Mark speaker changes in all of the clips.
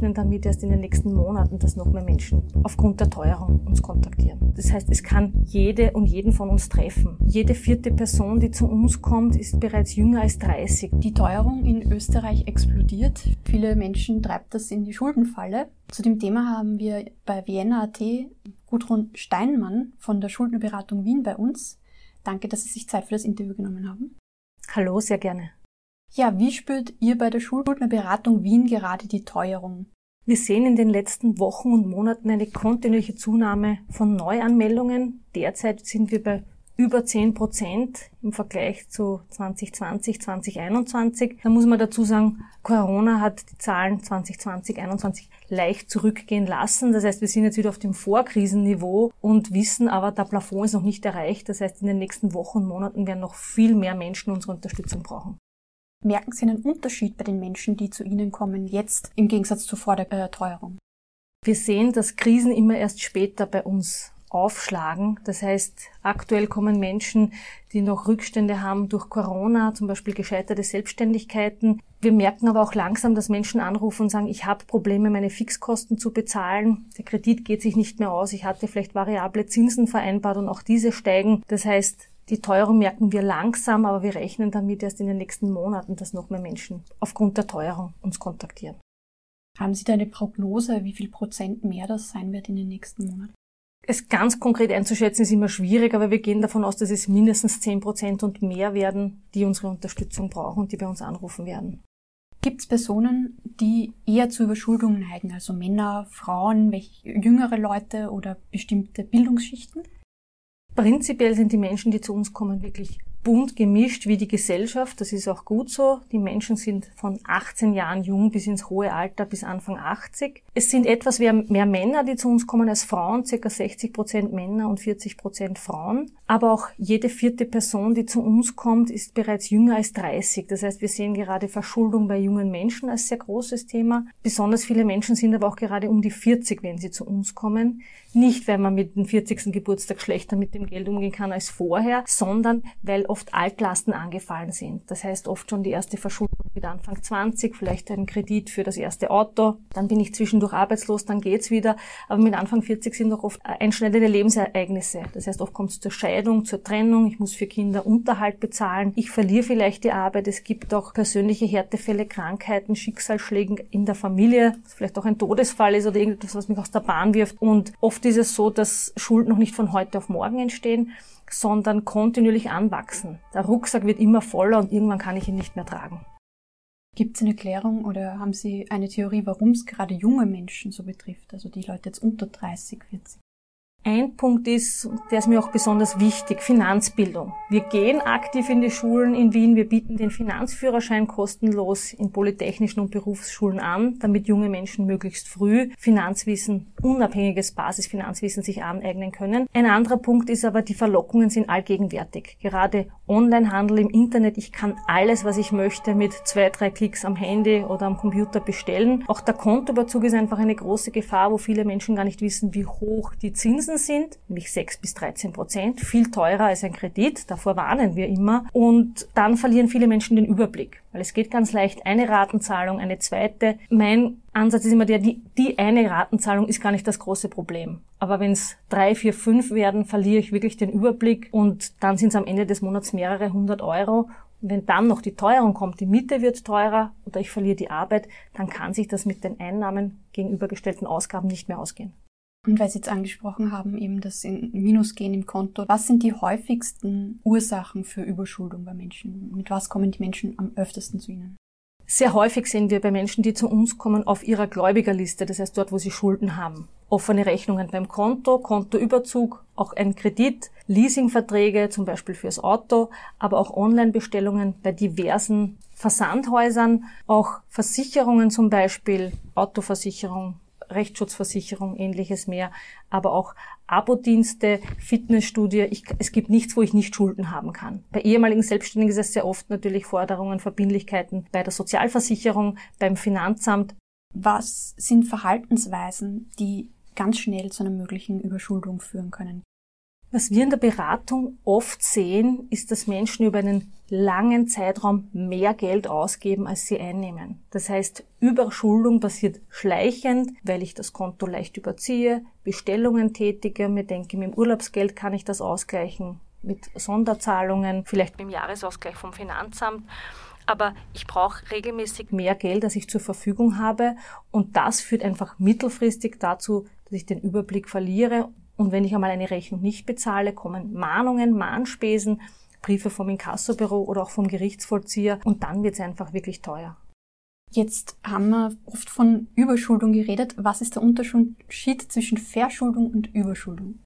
Speaker 1: damit erst in den nächsten Monaten, dass noch mehr Menschen aufgrund der Teuerung uns kontaktieren. Das heißt, es kann jede und jeden von uns treffen. Jede vierte Person, die zu uns kommt, ist bereits jünger als 30.
Speaker 2: Die Teuerung in Österreich explodiert. Viele Menschen treibt das in die Schuldenfalle. Zu dem Thema haben wir bei Vienna.at Gudrun Steinmann von der Schuldenberatung Wien bei uns. Danke, dass Sie sich Zeit für das Interview genommen haben.
Speaker 1: Hallo, sehr gerne.
Speaker 2: Ja, wie spürt ihr bei der Schuldnerberatung Wien gerade die Teuerung?
Speaker 1: Wir sehen in den letzten Wochen und Monaten eine kontinuierliche Zunahme von Neuanmeldungen. Derzeit sind wir bei über 10 Prozent im Vergleich zu 2020, 2021. Da muss man dazu sagen, Corona hat die Zahlen 2020, 2021 leicht zurückgehen lassen. Das heißt, wir sind jetzt wieder auf dem Vorkrisenniveau und wissen aber, der Plafond ist noch nicht erreicht. Das heißt, in den nächsten Wochen und Monaten werden noch viel mehr Menschen unsere Unterstützung brauchen.
Speaker 2: Merken Sie einen Unterschied bei den Menschen, die zu Ihnen kommen, jetzt im Gegensatz zu vor der äh?
Speaker 1: Wir sehen, dass Krisen immer erst später bei uns aufschlagen. Das heißt, aktuell kommen Menschen, die noch Rückstände haben durch Corona, zum Beispiel gescheiterte Selbstständigkeiten. Wir merken aber auch langsam, dass Menschen anrufen und sagen, ich habe Probleme, meine Fixkosten zu bezahlen. Der Kredit geht sich nicht mehr aus. Ich hatte vielleicht variable Zinsen vereinbart und auch diese steigen. Das heißt, die Teuerung merken wir langsam, aber wir rechnen damit erst in den nächsten Monaten, dass noch mehr Menschen aufgrund der Teuerung uns kontaktieren.
Speaker 2: Haben Sie da eine Prognose, wie viel Prozent mehr das sein wird in den nächsten Monaten?
Speaker 1: Es ganz konkret einzuschätzen ist immer schwierig, aber wir gehen davon aus, dass es mindestens 10 Prozent und mehr werden, die unsere Unterstützung brauchen und die bei uns anrufen werden.
Speaker 2: Gibt es Personen, die eher zu Überschuldungen neigen, also Männer, Frauen, jüngere Leute oder bestimmte Bildungsschichten?
Speaker 1: Prinzipiell sind die Menschen, die zu uns kommen, wirklich bunt gemischt wie die Gesellschaft. Das ist auch gut so. Die Menschen sind von 18 Jahren jung bis ins hohe Alter bis Anfang 80. Es sind etwas mehr, Männer, die zu uns kommen als Frauen, circa 60 Prozent Männer und 40 Prozent Frauen. Aber auch jede vierte Person, die zu uns kommt, ist bereits jünger als 30. Das heißt, wir sehen gerade Verschuldung bei jungen Menschen als sehr großes Thema. Besonders viele Menschen sind aber auch gerade um die 40, wenn sie zu uns kommen. Nicht, weil man mit dem 40. Geburtstag schlechter mit dem Geld umgehen kann als vorher, sondern weil oft Altlasten angefallen sind. Das heißt oft schon die erste Verschuldung mit Anfang 20, vielleicht ein Kredit für das erste Auto, dann bin ich zwischendurch arbeitslos, dann geht's wieder. Aber mit Anfang 40 sind auch oft einschneidende Lebensereignisse. Das heißt, oft kommt es zur Scheidung, zur Trennung, ich muss für Kinder Unterhalt bezahlen, ich verliere vielleicht die Arbeit, es gibt auch persönliche Härtefälle, Krankheiten, Schicksalsschlägen in der Familie, vielleicht auch ein Todesfall ist oder irgendetwas, was mich aus der Bahn wirft. Und oft ist es so, dass Schulden noch nicht von heute auf morgen entstehen, sondern kontinuierlich anwachsen. Der Rucksack wird immer voller und irgendwann kann ich ihn nicht mehr tragen.
Speaker 2: Gibt es eine Klärung oder haben Sie eine Theorie, warum es gerade junge Menschen so betrifft, also die Leute jetzt unter 30, 40?
Speaker 1: Ein Punkt ist, der ist mir auch besonders wichtig, Finanzbildung. Wir gehen aktiv in die Schulen in Wien. Wir bieten den Finanzführerschein kostenlos in polytechnischen und Berufsschulen an, damit junge Menschen möglichst früh Finanzwissen, unabhängiges Basisfinanzwissen sich aneignen können. Ein anderer Punkt ist aber, die Verlockungen sind allgegenwärtig. Gerade Onlinehandel im Internet. Ich kann alles, was ich möchte, mit zwei, drei Klicks am Handy oder am Computer bestellen. Auch der Kontoüberzug ist einfach eine große Gefahr, wo viele Menschen gar nicht wissen, wie hoch die Zinsen Zinsen sind, nämlich 6 bis 13 Prozent, viel teurer als ein Kredit, davor warnen wir immer. Und dann verlieren viele Menschen den Überblick, weil es geht ganz leicht, eine Ratenzahlung, eine zweite. Mein Ansatz ist immer der, die, die eine Ratenzahlung ist gar nicht das große Problem. Aber wenn es drei, vier, fünf werden, verliere ich wirklich den Überblick und dann sind es am Ende des Monats mehrere hundert Euro und wenn dann noch die Teuerung kommt, die Miete wird teurer oder ich verliere die Arbeit, dann kann sich das mit den Einnahmen gegenübergestellten Ausgaben nicht mehr ausgehen.
Speaker 2: Und weil Sie jetzt angesprochen haben, eben das in Minusgehen im Konto, was sind die häufigsten Ursachen für Überschuldung bei Menschen? Mit was kommen die Menschen am öftesten zu Ihnen?
Speaker 1: Sehr häufig sehen wir bei Menschen, die zu uns kommen, auf ihrer Gläubigerliste, das heißt dort, wo sie Schulden haben. Offene Rechnungen beim Konto, Kontoüberzug, auch ein Kredit, Leasingverträge, zum Beispiel fürs Auto, aber auch Online-Bestellungen bei diversen Versandhäusern, auch Versicherungen zum Beispiel, Autoversicherung, Rechtsschutzversicherung, ähnliches mehr, aber auch Abo-Dienste, Fitnessstudie. Ich, es gibt nichts, wo ich nicht Schulden haben kann. Bei ehemaligen Selbstständigen ist es sehr oft natürlich Forderungen, Verbindlichkeiten bei der Sozialversicherung, beim Finanzamt.
Speaker 2: Was sind Verhaltensweisen, die ganz schnell zu einer möglichen Überschuldung führen können?
Speaker 1: Was wir in der Beratung oft sehen, ist, dass Menschen über einen langen Zeitraum mehr Geld ausgeben, als sie einnehmen. Das heißt, Überschuldung passiert schleichend, weil ich das Konto leicht überziehe, Bestellungen tätige, mir denke, mit dem Urlaubsgeld kann ich das ausgleichen, mit Sonderzahlungen, vielleicht mit dem Jahresausgleich vom Finanzamt aber ich brauche regelmäßig mehr Geld, als ich zur Verfügung habe. Und das führt einfach mittelfristig dazu, dass ich den Überblick verliere und wenn ich einmal eine Rechnung nicht bezahle, kommen Mahnungen, Mahnspesen, Briefe vom Inkassobüro oder auch vom Gerichtsvollzieher und dann wird es einfach wirklich teuer.
Speaker 2: Jetzt haben wir oft von Überschuldung geredet. Was ist der Unterschied zwischen Verschuldung und Überschuldung?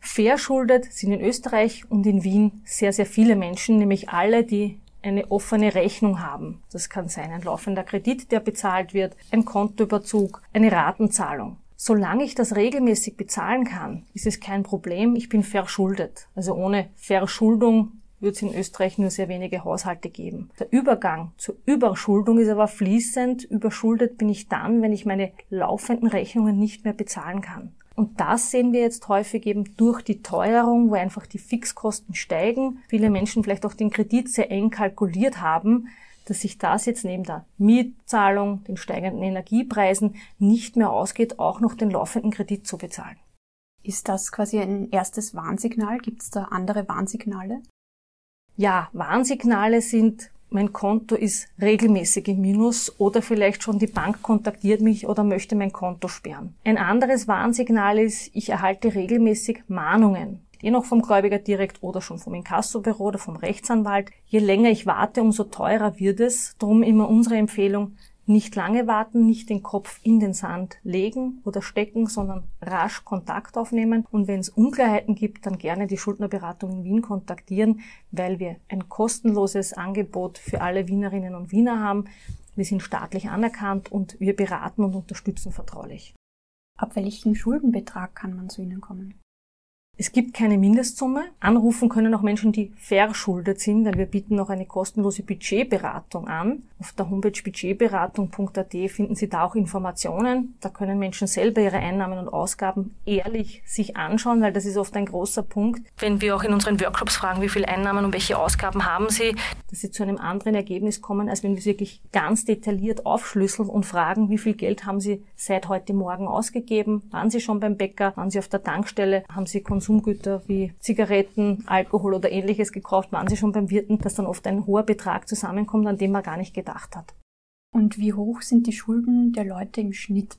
Speaker 1: Verschuldet sind in Österreich und in Wien sehr, sehr viele Menschen, nämlich alle, die eine offene Rechnung haben. Das kann sein ein laufender Kredit, der bezahlt wird, ein Kontoüberzug, eine Ratenzahlung. Solange ich das regelmäßig bezahlen kann, ist es kein Problem. Ich bin verschuldet. Also ohne Verschuldung wird es in Österreich nur sehr wenige Haushalte geben. Der Übergang zur Überschuldung ist aber fließend. Überschuldet bin ich dann, wenn ich meine laufenden Rechnungen nicht mehr bezahlen kann. Und das sehen wir jetzt häufig eben durch die Teuerung, wo einfach die Fixkosten steigen. Viele Menschen vielleicht auch den Kredit sehr eng kalkuliert haben, dass sich das jetzt neben der Mietzahlung, den steigenden Energiepreisen nicht mehr ausgeht, auch noch den laufenden Kredit zu bezahlen.
Speaker 2: Ist das quasi ein erstes Warnsignal? Gibt es da andere Warnsignale?
Speaker 1: Ja, Warnsignale sind, mein Konto ist regelmäßig im Minus oder vielleicht schon die Bank kontaktiert mich oder möchte mein Konto sperren. Ein anderes Warnsignal ist, ich erhalte regelmäßig Mahnungen je noch vom Gläubiger direkt oder schon vom Inkassobüro oder vom Rechtsanwalt. Je länger ich warte, umso teurer wird es. Darum immer unsere Empfehlung, nicht lange warten, nicht den Kopf in den Sand legen oder stecken, sondern rasch Kontakt aufnehmen. Und wenn es Unklarheiten gibt, dann gerne die Schuldnerberatung in Wien kontaktieren, weil wir ein kostenloses Angebot für alle Wienerinnen und Wiener haben. Wir sind staatlich anerkannt und wir beraten und unterstützen vertraulich.
Speaker 2: Ab welchem Schuldenbetrag kann man zu Ihnen kommen?
Speaker 1: Es gibt keine Mindestsumme. Anrufen können auch Menschen, die verschuldet sind, weil wir bieten noch eine kostenlose Budgetberatung an. Auf der Homepage budgetberatung.at finden Sie da auch Informationen. Da können Menschen selber ihre Einnahmen und Ausgaben ehrlich sich anschauen, weil das ist oft ein großer Punkt. Wenn wir auch in unseren Workshops fragen, wie viele Einnahmen und welche Ausgaben haben Sie, dass Sie zu einem anderen Ergebnis kommen, als wenn wir es wirklich ganz detailliert aufschlüsseln und fragen, wie viel Geld haben Sie seit heute Morgen ausgegeben? Waren Sie schon beim Bäcker? Waren Sie auf der Tankstelle? Haben Sie Konsum Konsumgüter wie Zigaretten, Alkohol oder ähnliches gekauft, waren sie schon beim Wirten, dass dann oft ein hoher Betrag zusammenkommt, an den man gar nicht gedacht hat.
Speaker 2: Und wie hoch sind die Schulden der Leute im Schnitt?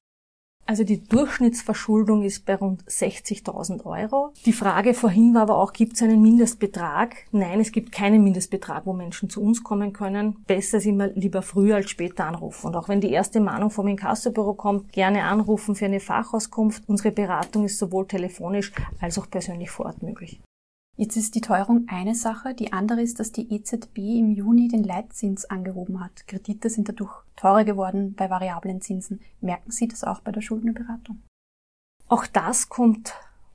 Speaker 1: Also die Durchschnittsverschuldung ist bei rund 60.000 Euro. Die Frage vorhin war aber auch, gibt es einen Mindestbetrag? Nein, es gibt keinen Mindestbetrag, wo Menschen zu uns kommen können. Besser ist immer lieber früher als später anrufen. Und auch wenn die erste Mahnung vom Inkassobüro kommt, gerne anrufen für eine Fachauskunft. Unsere Beratung ist sowohl telefonisch als auch persönlich vor Ort möglich.
Speaker 2: Jetzt ist die Teuerung eine Sache. Die andere ist, dass die EZB im Juni den Leitzins angehoben hat. Kredite sind dadurch teurer geworden bei variablen Zinsen. Merken Sie das auch bei der Schuldenberatung?
Speaker 1: Auch das kommt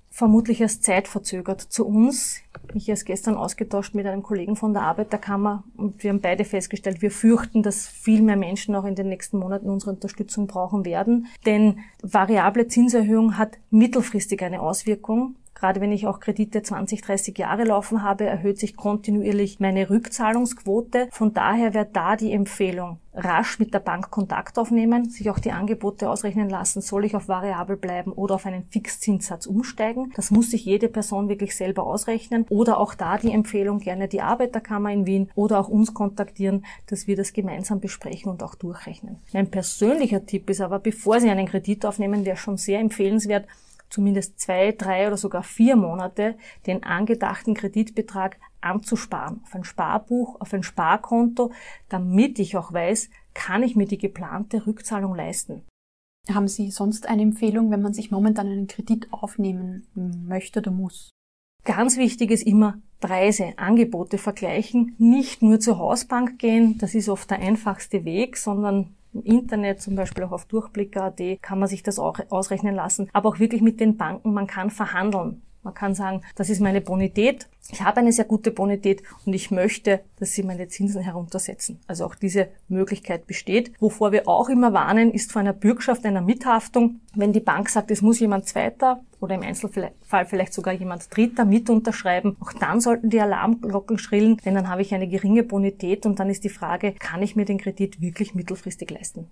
Speaker 1: vermutlich erst zeitverzögert zu uns. Ich erst gestern ausgetauscht mit einem Kollegen von der Arbeiterkammer und wir haben beide festgestellt, wir fürchten, dass viel mehr Menschen auch in den nächsten Monaten unsere Unterstützung brauchen werden. Denn variable Zinserhöhung hat mittelfristig eine Auswirkung. Gerade wenn ich auch Kredite 20, 30 Jahre laufen habe, erhöht sich kontinuierlich meine Rückzahlungsquote. Von daher wäre da die Empfehlung, rasch mit der Bank Kontakt aufnehmen, sich auch die Angebote ausrechnen lassen, soll ich auf variabel bleiben oder auf einen Fixzinssatz umsteigen. Das muss sich jede Person wirklich selber ausrechnen. Oder auch da die Empfehlung, gerne die Arbeiterkammer in Wien oder auch uns kontaktieren, dass wir das gemeinsam besprechen und auch durchrechnen. Mein persönlicher Tipp ist aber, bevor Sie einen Kredit aufnehmen, wäre schon sehr empfehlenswert, zumindest zwei, drei oder sogar vier Monate den angedachten Kreditbetrag anzusparen auf ein Sparbuch, auf ein Sparkonto, damit ich auch weiß, kann ich mir die geplante Rückzahlung leisten.
Speaker 2: Haben Sie sonst eine Empfehlung, wenn man sich momentan einen Kredit aufnehmen möchte oder muss?
Speaker 1: Ganz wichtig ist immer Preise, Angebote vergleichen, nicht nur zur Hausbank gehen, das ist oft der einfachste Weg, sondern im Internet, zum Beispiel auch auf Durchblick.at, kann man sich das auch ausrechnen lassen. Aber auch wirklich mit den Banken, man kann verhandeln. Man kann sagen, das ist meine Bonität. Ich habe eine sehr gute Bonität und ich möchte, dass Sie meine Zinsen heruntersetzen. Also auch diese Möglichkeit besteht. Wovor wir auch immer warnen, ist vor einer Bürgschaft, einer Mithaftung. Wenn die Bank sagt, es muss jemand zweiter oder im Einzelfall vielleicht sogar jemand Dritter mit unterschreiben. Auch dann sollten die Alarmglocken schrillen, denn dann habe ich eine geringe Bonität und dann ist die Frage, kann ich mir den Kredit wirklich mittelfristig leisten?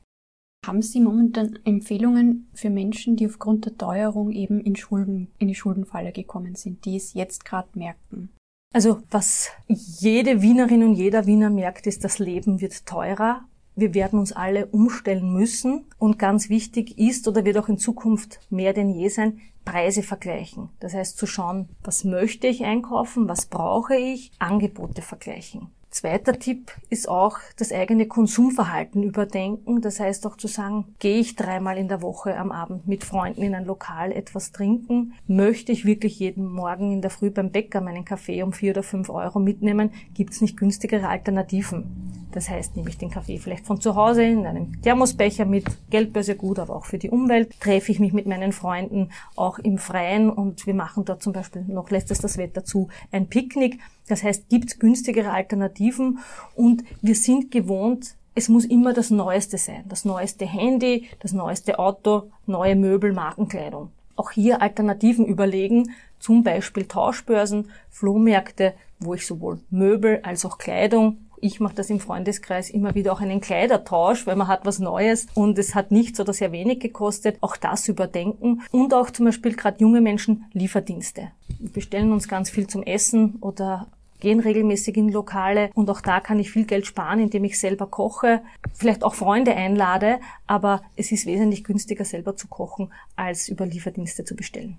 Speaker 2: Haben Sie momentan Empfehlungen für Menschen, die aufgrund der Teuerung eben in Schulden, in die Schuldenfalle gekommen sind, die es jetzt gerade merken?
Speaker 1: Also was jede Wienerin und jeder Wiener merkt, ist, das Leben wird teurer. Wir werden uns alle umstellen müssen. Und ganz wichtig ist oder wird auch in Zukunft mehr denn je sein, Preise vergleichen. Das heißt zu schauen, was möchte ich einkaufen, was brauche ich, Angebote vergleichen. Zweiter Tipp ist auch das eigene Konsumverhalten überdenken. Das heißt auch zu sagen, gehe ich dreimal in der Woche am Abend mit Freunden in ein Lokal etwas trinken? Möchte ich wirklich jeden Morgen in der Früh beim Bäcker meinen Kaffee um vier oder fünf Euro mitnehmen? Gibt es nicht günstigere Alternativen? Das heißt, nehme ich den Kaffee vielleicht von zu Hause in einem Thermosbecher mit, Geldbörse gut, aber auch für die Umwelt. Treffe ich mich mit meinen Freunden auch im Freien und wir machen dort zum Beispiel, noch lässt es das Wetter zu, ein Picknick. Das heißt, gibt es günstigere Alternativen und wir sind gewohnt, es muss immer das Neueste sein. Das neueste Handy, das neueste Auto, neue Möbel, Markenkleidung. Auch hier Alternativen überlegen, zum Beispiel Tauschbörsen, Flohmärkte, wo ich sowohl Möbel als auch Kleidung ich mache das im Freundeskreis immer wieder auch einen Kleidertausch, weil man hat was Neues und es hat nichts oder sehr wenig gekostet. Auch das überdenken und auch zum Beispiel gerade junge Menschen Lieferdienste. Wir bestellen uns ganz viel zum Essen oder gehen regelmäßig in Lokale und auch da kann ich viel Geld sparen, indem ich selber koche, vielleicht auch Freunde einlade, aber es ist wesentlich günstiger selber zu kochen, als über Lieferdienste zu bestellen.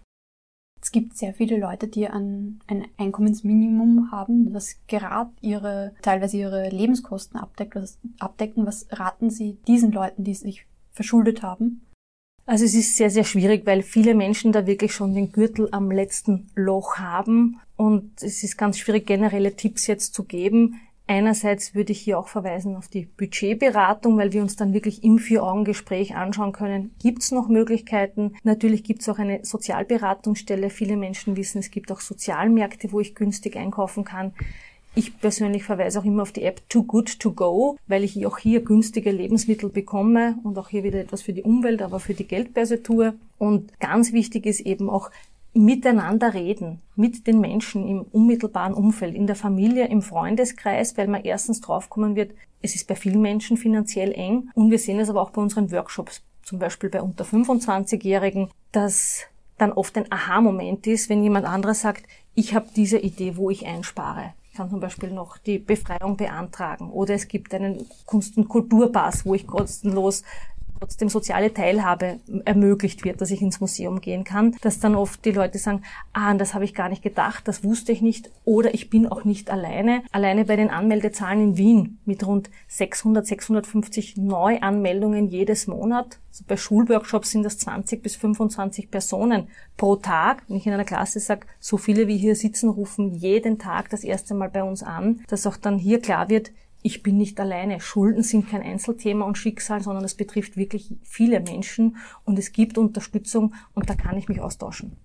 Speaker 2: Es gibt sehr viele Leute, die ein, ein Einkommensminimum haben, das gerade ihre, teilweise ihre Lebenskosten abdeckt, was, abdecken. Was raten Sie diesen Leuten, die sich verschuldet haben?
Speaker 1: Also es ist sehr, sehr schwierig, weil viele Menschen da wirklich schon den Gürtel am letzten Loch haben und es ist ganz schwierig, generelle Tipps jetzt zu geben. Einerseits würde ich hier auch verweisen auf die Budgetberatung, weil wir uns dann wirklich im Vier-Augen-Gespräch anschauen können, gibt es noch Möglichkeiten. Natürlich gibt es auch eine Sozialberatungsstelle. Viele Menschen wissen, es gibt auch Sozialmärkte, wo ich günstig einkaufen kann. Ich persönlich verweise auch immer auf die App Too Good To Go, weil ich auch hier günstige Lebensmittel bekomme und auch hier wieder etwas für die Umwelt, aber für die Geldbörse tue. Und ganz wichtig ist eben auch miteinander reden, mit den Menschen im unmittelbaren Umfeld, in der Familie, im Freundeskreis, weil man erstens draufkommen wird, es ist bei vielen Menschen finanziell eng und wir sehen es aber auch bei unseren Workshops, zum Beispiel bei unter 25-Jährigen, dass dann oft ein Aha-Moment ist, wenn jemand anderes sagt, ich habe diese Idee, wo ich einspare. Ich kann zum Beispiel noch die Befreiung beantragen oder es gibt einen Kunst- und Kulturpass, wo ich kostenlos trotzdem soziale Teilhabe ermöglicht wird, dass ich ins Museum gehen kann, dass dann oft die Leute sagen, ah, das habe ich gar nicht gedacht, das wusste ich nicht oder ich bin auch nicht alleine. Alleine bei den Anmeldezahlen in Wien mit rund 600, 650 Neuanmeldungen jedes Monat. Also bei Schulworkshops sind das 20 bis 25 Personen pro Tag. Wenn ich in einer Klasse sage, so viele wie hier sitzen, rufen jeden Tag das erste Mal bei uns an, dass auch dann hier klar wird, ich bin nicht alleine. Schulden sind kein Einzelthema und Schicksal, sondern es betrifft wirklich viele Menschen und es gibt Unterstützung und da kann ich mich austauschen.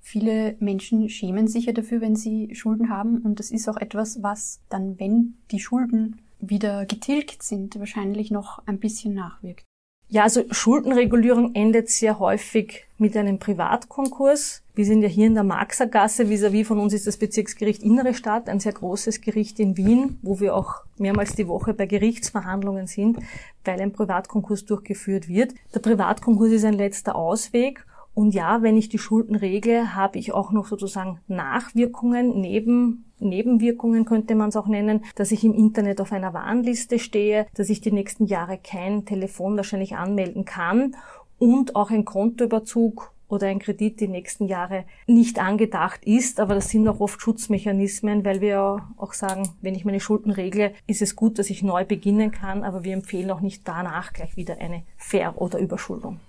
Speaker 2: Viele Menschen schämen sich ja dafür, wenn sie Schulden haben und das ist auch etwas, was dann, wenn die Schulden wieder getilgt sind, wahrscheinlich noch ein bisschen nachwirkt.
Speaker 1: Ja, also Schuldenregulierung endet sehr häufig mit einem Privatkonkurs. Wir sind ja hier in der Marxergasse, vis-à-vis von uns ist das Bezirksgericht Innere Stadt, ein sehr großes Gericht in Wien, wo wir auch mehrmals die Woche bei Gerichtsverhandlungen sind, weil ein Privatkonkurs durchgeführt wird. Der Privatkonkurs ist ein letzter Ausweg und ja, wenn ich die Schulden regle, habe ich auch noch sozusagen Nachwirkungen, neben, Nebenwirkungen könnte man es auch nennen, dass ich im Internet auf einer Warnliste stehe, dass ich die nächsten Jahre kein Telefon wahrscheinlich anmelden kann und auch ein Kontoüberzug oder ein Kredit die nächsten Jahre nicht angedacht ist. Aber das sind auch oft Schutzmechanismen, weil wir auch sagen, wenn ich meine Schulden regle, ist es gut, dass ich neu beginnen kann, aber wir empfehlen auch nicht danach gleich wieder eine Ver- oder Überschuldung.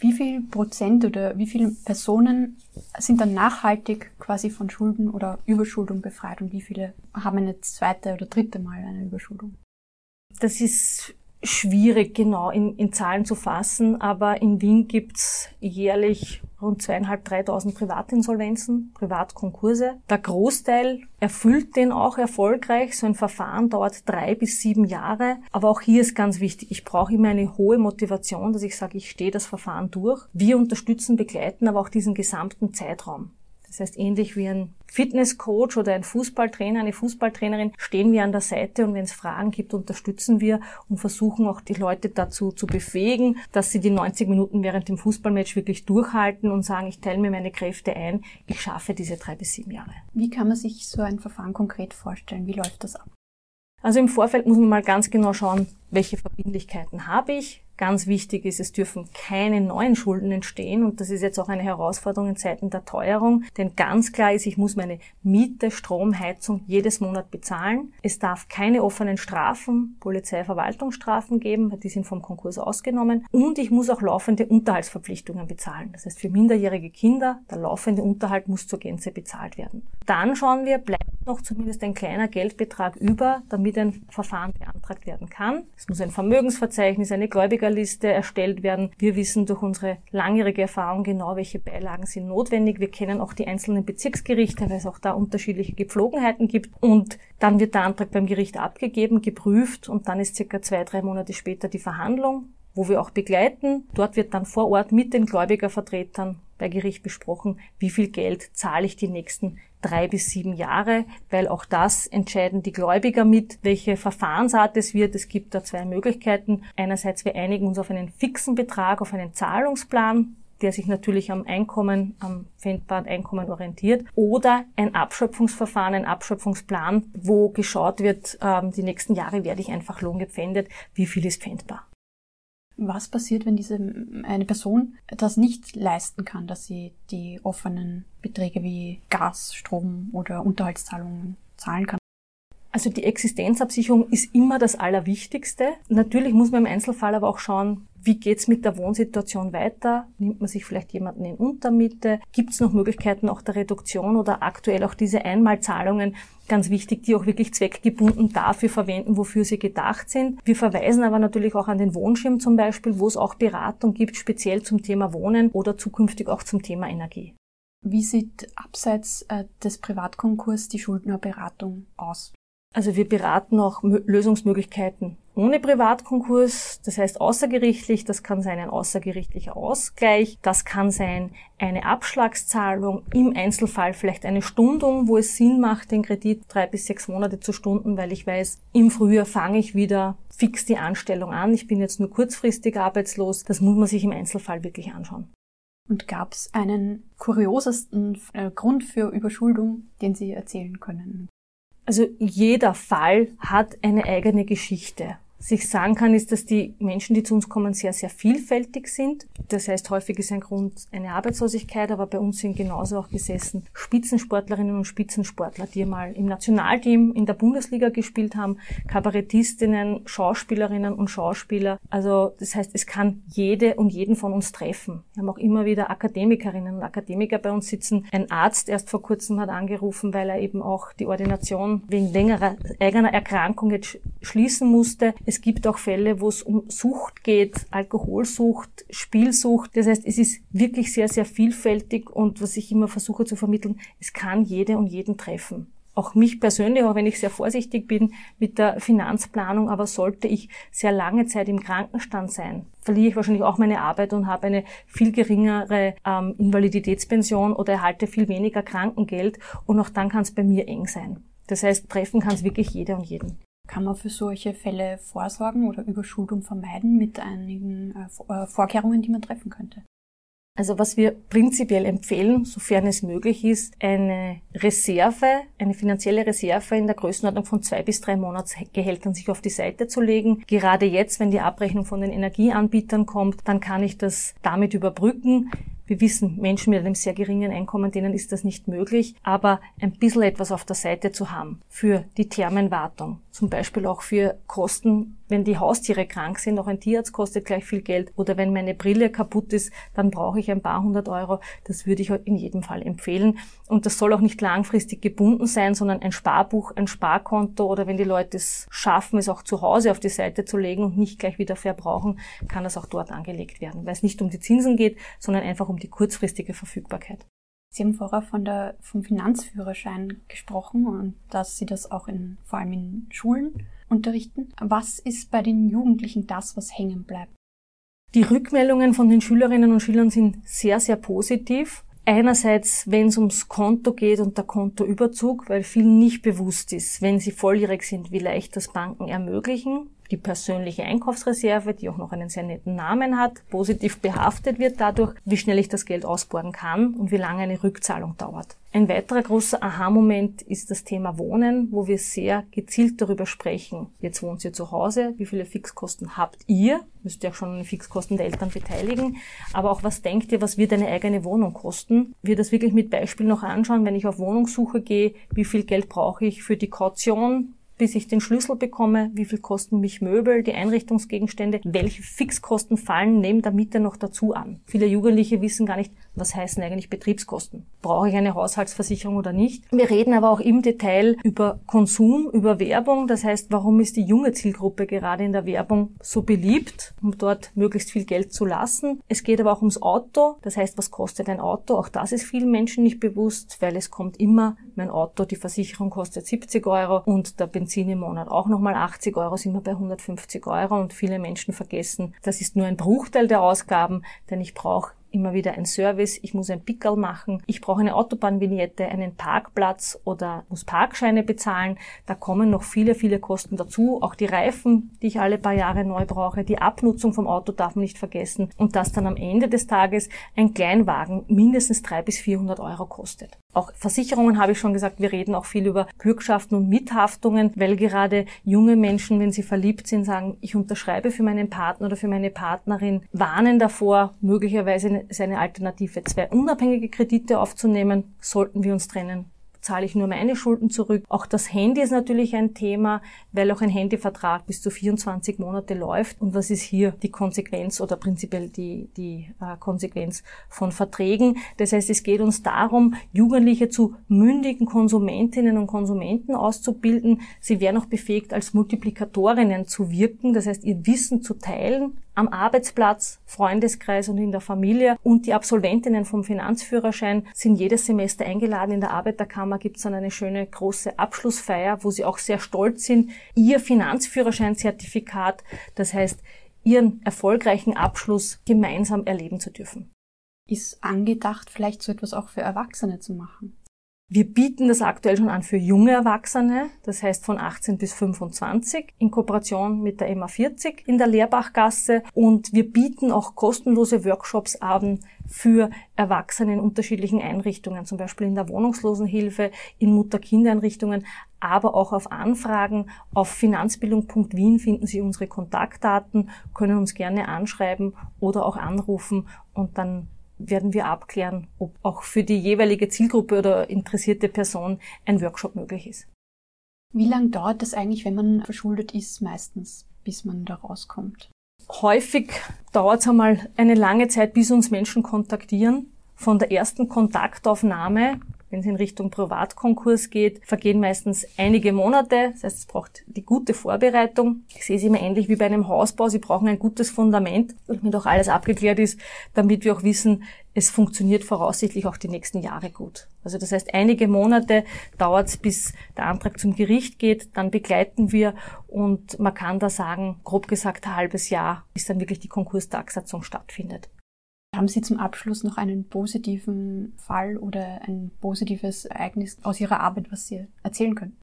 Speaker 2: Wie viel Prozent oder wie viele Personen sind dann nachhaltig quasi von Schulden oder Überschuldung befreit und wie viele haben eine zweite oder dritte Mal eine Überschuldung?
Speaker 1: Das ist schwierig genau in, in Zahlen zu fassen, aber in Wien gibt's jährlich rund zweieinhalb, dreitausend Privatinsolvenzen, Privatkonkurse. Der Großteil erfüllt den auch erfolgreich. So ein Verfahren dauert drei bis sieben Jahre. Aber auch hier ist ganz wichtig, ich brauche immer eine hohe Motivation, dass ich sage, ich stehe das Verfahren durch. Wir unterstützen, begleiten aber auch diesen gesamten Zeitraum. Das heißt, ähnlich wie ein Fitnesscoach oder ein Fußballtrainer, eine Fußballtrainerin, stehen wir an der Seite und wenn es Fragen gibt, unterstützen wir und versuchen auch die Leute dazu zu befähigen, dass sie die 90 Minuten während dem Fußballmatch wirklich durchhalten und sagen, ich teile mir meine Kräfte ein, ich schaffe diese drei bis sieben Jahre.
Speaker 2: Wie kann man sich so ein Verfahren konkret vorstellen? Wie läuft das ab?
Speaker 1: Also im Vorfeld muss man mal ganz genau schauen, welche Verbindlichkeiten habe ich, Ganz wichtig ist, es dürfen keine neuen Schulden entstehen und das ist jetzt auch eine Herausforderung in Zeiten der Teuerung, denn ganz klar ist, ich muss meine Miete, Strom, Heizung jedes Monat bezahlen. Es darf keine offenen Strafen, Polizeiverwaltungsstrafen geben, die sind vom Konkurs ausgenommen und ich muss auch laufende Unterhaltsverpflichtungen bezahlen. Das heißt, für minderjährige Kinder, der laufende Unterhalt muss zur Gänze bezahlt werden. Dann schauen wir, bleibt noch zumindest ein kleiner Geldbetrag über, damit ein Verfahren beantragt werden kann. Es muss ein Vermögensverzeichnis, eine Gläubiger Beilagerliste erstellt werden. Wir wissen durch unsere langjährige Erfahrung genau, welche Beilagen sind notwendig. Wir kennen auch die einzelnen Bezirksgerichte, weil es auch da unterschiedliche Gepflogenheiten gibt. Und dann wird der Antrag beim Gericht abgegeben, geprüft und dann ist circa zwei, drei Monate später die Verhandlung wo wir auch begleiten. Dort wird dann vor Ort mit den Gläubigervertretern bei Gericht besprochen, wie viel Geld zahle ich die nächsten drei bis sieben Jahre, weil auch das entscheiden die Gläubiger mit, welche Verfahrensart es wird. Es gibt da zwei Möglichkeiten. Einerseits wir einigen uns auf einen fixen Betrag, auf einen Zahlungsplan, der sich natürlich am Einkommen, am fändbaren Einkommen orientiert, oder ein Abschöpfungsverfahren, ein Abschöpfungsplan, wo geschaut wird, ähm, die nächsten Jahre werde ich einfach lohngepfändet, wie viel ist pfändbar
Speaker 2: was passiert, wenn diese eine Person das nicht leisten kann, dass sie die offenen Beträge wie Gas, Strom oder Unterhaltszahlungen zahlen kann?
Speaker 1: Also die Existenzabsicherung ist immer das Allerwichtigste. Natürlich muss man im Einzelfall aber auch schauen, wie geht's mit der Wohnsituation weiter? Nimmt man sich vielleicht jemanden in Untermiete? Gibt es noch Möglichkeiten auch der Reduktion oder aktuell auch diese Einmalzahlungen? Ganz wichtig, die auch wirklich zweckgebunden dafür verwenden, wofür sie gedacht sind. Wir verweisen aber natürlich auch an den Wohnschirm zum Beispiel, wo es auch Beratung gibt, speziell zum Thema Wohnen oder zukünftig auch zum Thema Energie.
Speaker 2: Wie sieht abseits äh, des Privatkonkurs die Schuldnerberatung aus?
Speaker 1: Also wir beraten auch Lösungsmöglichkeiten ohne Privatkonkurs, das heißt außergerichtlich, das kann sein ein außergerichtlicher Ausgleich, das kann sein eine Abschlagszahlung, im Einzelfall vielleicht eine Stundung, wo es Sinn macht, den Kredit drei bis sechs Monate zu stunden, weil ich weiß, im Frühjahr fange ich wieder fix die Anstellung an, ich bin jetzt nur kurzfristig arbeitslos, das muss man sich im Einzelfall wirklich anschauen.
Speaker 2: Und gab es einen kuriosesten äh, Grund für Überschuldung, den Sie erzählen können?
Speaker 1: Also jeder Fall hat eine eigene Geschichte sich sagen kann, ist, dass die Menschen, die zu uns kommen, sehr, sehr vielfältig sind. Das heißt, häufig ist ein Grund eine Arbeitslosigkeit, aber bei uns sind genauso auch gesessen Spitzensportlerinnen und Spitzensportler, die mal im Nationalteam in der Bundesliga gespielt haben, Kabarettistinnen, Schauspielerinnen und Schauspieler. Also das heißt, es kann jede und jeden von uns treffen. Wir haben auch immer wieder Akademikerinnen und Akademiker bei uns sitzen. Ein Arzt erst vor kurzem hat angerufen, weil er eben auch die Ordination wegen längerer eigener Erkrankung jetzt schließen musste. Es gibt auch Fälle, wo es um Sucht geht, Alkoholsucht, Spielsucht. Das heißt, es ist wirklich sehr, sehr vielfältig und was ich immer versuche zu vermitteln, es kann jede und jeden treffen auch mich persönlich, auch wenn ich sehr vorsichtig bin mit der Finanzplanung, aber sollte ich sehr lange Zeit im Krankenstand sein, verliere ich wahrscheinlich auch meine Arbeit und habe eine viel geringere ähm, Invaliditätspension oder erhalte viel weniger Krankengeld und auch dann kann es bei mir eng sein. Das heißt, treffen kann es wirklich jeder und jeden.
Speaker 2: Kann man für solche Fälle vorsorgen oder Überschuldung vermeiden mit einigen äh, äh, Vorkehrungen, die man treffen könnte?
Speaker 1: Also was wir prinzipiell empfehlen, sofern es möglich ist, eine Reserve, eine finanzielle Reserve in der Größenordnung von zwei bis drei Monatsgehältern sich auf die Seite zu legen. Gerade jetzt, wenn die Abrechnung von den Energieanbietern kommt, dann kann ich das damit überbrücken. Wir wissen, Menschen mit einem sehr geringen Einkommen, denen ist das nicht möglich, aber ein bisschen etwas auf der Seite zu haben für die Thermenwartung, zum Beispiel auch für Kosten wenn die Haustiere krank sind, auch ein Tierarzt kostet gleich viel Geld. Oder wenn meine Brille kaputt ist, dann brauche ich ein paar hundert Euro. Das würde ich in jedem Fall empfehlen. Und das soll auch nicht langfristig gebunden sein, sondern ein Sparbuch, ein Sparkonto oder wenn die Leute es schaffen, es auch zu Hause auf die Seite zu legen und nicht gleich wieder verbrauchen, kann das auch dort angelegt werden, weil es nicht um die Zinsen geht, sondern einfach um die kurzfristige Verfügbarkeit.
Speaker 2: Sie haben vorher von der, vom Finanzführerschein gesprochen und dass Sie das auch in, vor allem in Schulen unterrichten. Was ist bei den Jugendlichen das, was hängen bleibt?
Speaker 1: Die Rückmeldungen von den Schülerinnen und Schülern sind sehr, sehr positiv. Einerseits, wenn es ums Konto geht und der Kontoüberzug, weil vielen nicht bewusst ist, wenn sie volljährig sind, wie leicht das Banken ermöglichen die persönliche Einkaufsreserve, die auch noch einen sehr netten Namen hat, positiv behaftet wird dadurch, wie schnell ich das Geld ausborgen kann und wie lange eine Rückzahlung dauert. Ein weiterer großer Aha-Moment ist das Thema Wohnen, wo wir sehr gezielt darüber sprechen. Jetzt wohnt ihr zu Hause, wie viele Fixkosten habt ihr? Müsst ihr auch schon an den Fixkosten der Eltern beteiligen. Aber auch was denkt ihr, was wird eine eigene Wohnung kosten? Wir das wirklich mit Beispiel noch anschauen, wenn ich auf Wohnungssuche gehe, wie viel Geld brauche ich für die Kaution, bis ich den Schlüssel bekomme, wie viel kosten mich Möbel, die Einrichtungsgegenstände, welche Fixkosten fallen neben der Miete noch dazu an. Viele Jugendliche wissen gar nicht, was heißen eigentlich Betriebskosten. Brauche ich eine Haushaltsversicherung oder nicht? Wir reden aber auch im Detail über Konsum, über Werbung. Das heißt, warum ist die junge Zielgruppe gerade in der Werbung so beliebt, um dort möglichst viel Geld zu lassen? Es geht aber auch ums Auto. Das heißt, was kostet ein Auto? Auch das ist vielen Menschen nicht bewusst, weil es kommt immer, mein Auto, die Versicherung kostet 70 Euro und der Benzin im Monat auch nochmal 80 Euro, sind wir bei 150 Euro und viele Menschen vergessen, das ist nur ein Bruchteil der Ausgaben, denn ich brauche immer wieder ein Service, ich muss ein Pickel machen, ich brauche eine Autobahnvignette, einen Parkplatz oder muss Parkscheine bezahlen. Da kommen noch viele, viele Kosten dazu. Auch die Reifen, die ich alle paar Jahre neu brauche, die Abnutzung vom Auto darf man nicht vergessen und dass dann am Ende des Tages ein Kleinwagen mindestens 300 bis 400 Euro kostet. Auch Versicherungen habe ich schon gesagt, wir reden auch viel über Bürgschaften und Mithaftungen, weil gerade junge Menschen, wenn sie verliebt sind, sagen, ich unterschreibe für meinen Partner oder für meine Partnerin, warnen davor, möglicherweise seine Alternative. Zwei unabhängige Kredite aufzunehmen, sollten wir uns trennen zahle ich nur meine Schulden zurück. Auch das Handy ist natürlich ein Thema, weil auch ein Handyvertrag bis zu 24 Monate läuft. Und was ist hier die Konsequenz oder prinzipiell die, die äh, Konsequenz von Verträgen? Das heißt, es geht uns darum, Jugendliche zu mündigen Konsumentinnen und Konsumenten auszubilden. Sie werden auch befähigt, als Multiplikatorinnen zu wirken. Das heißt, ihr Wissen zu teilen, am Arbeitsplatz, Freundeskreis und in der Familie. Und die Absolventinnen vom Finanzführerschein sind jedes Semester eingeladen. In der Arbeiterkammer gibt es dann eine schöne große Abschlussfeier, wo sie auch sehr stolz sind, ihr Finanzführerschein-Zertifikat, das heißt ihren erfolgreichen Abschluss gemeinsam erleben zu dürfen.
Speaker 2: Ist angedacht, vielleicht so etwas auch für Erwachsene zu machen?
Speaker 1: Wir bieten das aktuell schon an für junge Erwachsene, das heißt von 18 bis 25, in Kooperation mit der MA40 in der Lehrbachgasse. Und wir bieten auch kostenlose Workshops an für Erwachsene in unterschiedlichen Einrichtungen, zum Beispiel in der Wohnungslosenhilfe, in Mutter-Kind-Einrichtungen, aber auch auf Anfragen. Auf finanzbildung.wien finden Sie unsere Kontaktdaten, können uns gerne anschreiben oder auch anrufen und dann werden wir abklären, ob auch für die jeweilige Zielgruppe oder interessierte Person ein Workshop möglich ist.
Speaker 2: Wie lange dauert das eigentlich, wenn man verschuldet ist, meistens, bis man da rauskommt?
Speaker 1: Häufig dauert es einmal eine lange Zeit, bis uns Menschen kontaktieren. Von der ersten Kontaktaufnahme wenn es in Richtung Privatkonkurs geht, vergehen meistens einige Monate. Das heißt, es braucht die gute Vorbereitung. Ich sehe es immer ähnlich wie bei einem Hausbau. Sie brauchen ein gutes Fundament, damit auch alles abgeklärt ist, damit wir auch wissen, es funktioniert voraussichtlich auch die nächsten Jahre gut. Also das heißt, einige Monate dauert es, bis der Antrag zum Gericht geht, dann begleiten wir und man kann da sagen, grob gesagt ein halbes Jahr, bis dann wirklich die Konkurstagsatzung stattfindet.
Speaker 2: Haben Sie zum Abschluss noch einen positiven Fall oder ein positives Ereignis aus Ihrer Arbeit, was Sie erzählen können?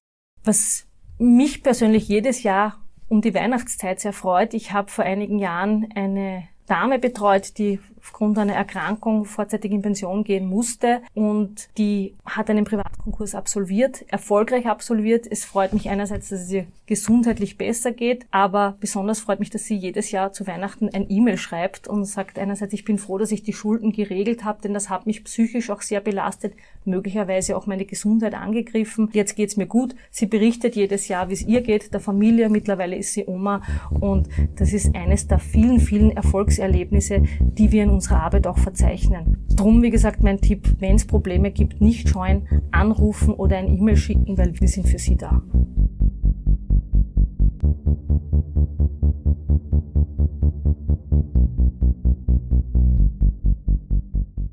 Speaker 1: Was mich persönlich jedes Jahr um die Weihnachtszeit sehr freut, ich habe vor einigen Jahren eine Dame betreut, die aufgrund einer Erkrankung vorzeitig in Pension gehen musste und die hat einen Privatkonkurs absolviert, erfolgreich absolviert. Es freut mich einerseits, dass es ihr gesundheitlich besser geht, aber besonders freut mich, dass sie jedes Jahr zu Weihnachten ein E-Mail schreibt und sagt einerseits, ich bin froh, dass ich die Schulden geregelt habe, denn das hat mich psychisch auch sehr belastet, möglicherweise auch meine Gesundheit angegriffen. Jetzt geht's mir gut. Sie berichtet jedes Jahr, wie es ihr geht, der Familie. Mittlerweile ist sie Oma und das ist eines der vielen, vielen Erfolgserlebnisse, die wir in unserer Arbeit auch verzeichnen. Drum, wie gesagt, mein Tipp, wenn es Probleme gibt, nicht scheuen, anrufen oder ein E-Mail schicken, weil wir sind für Sie da.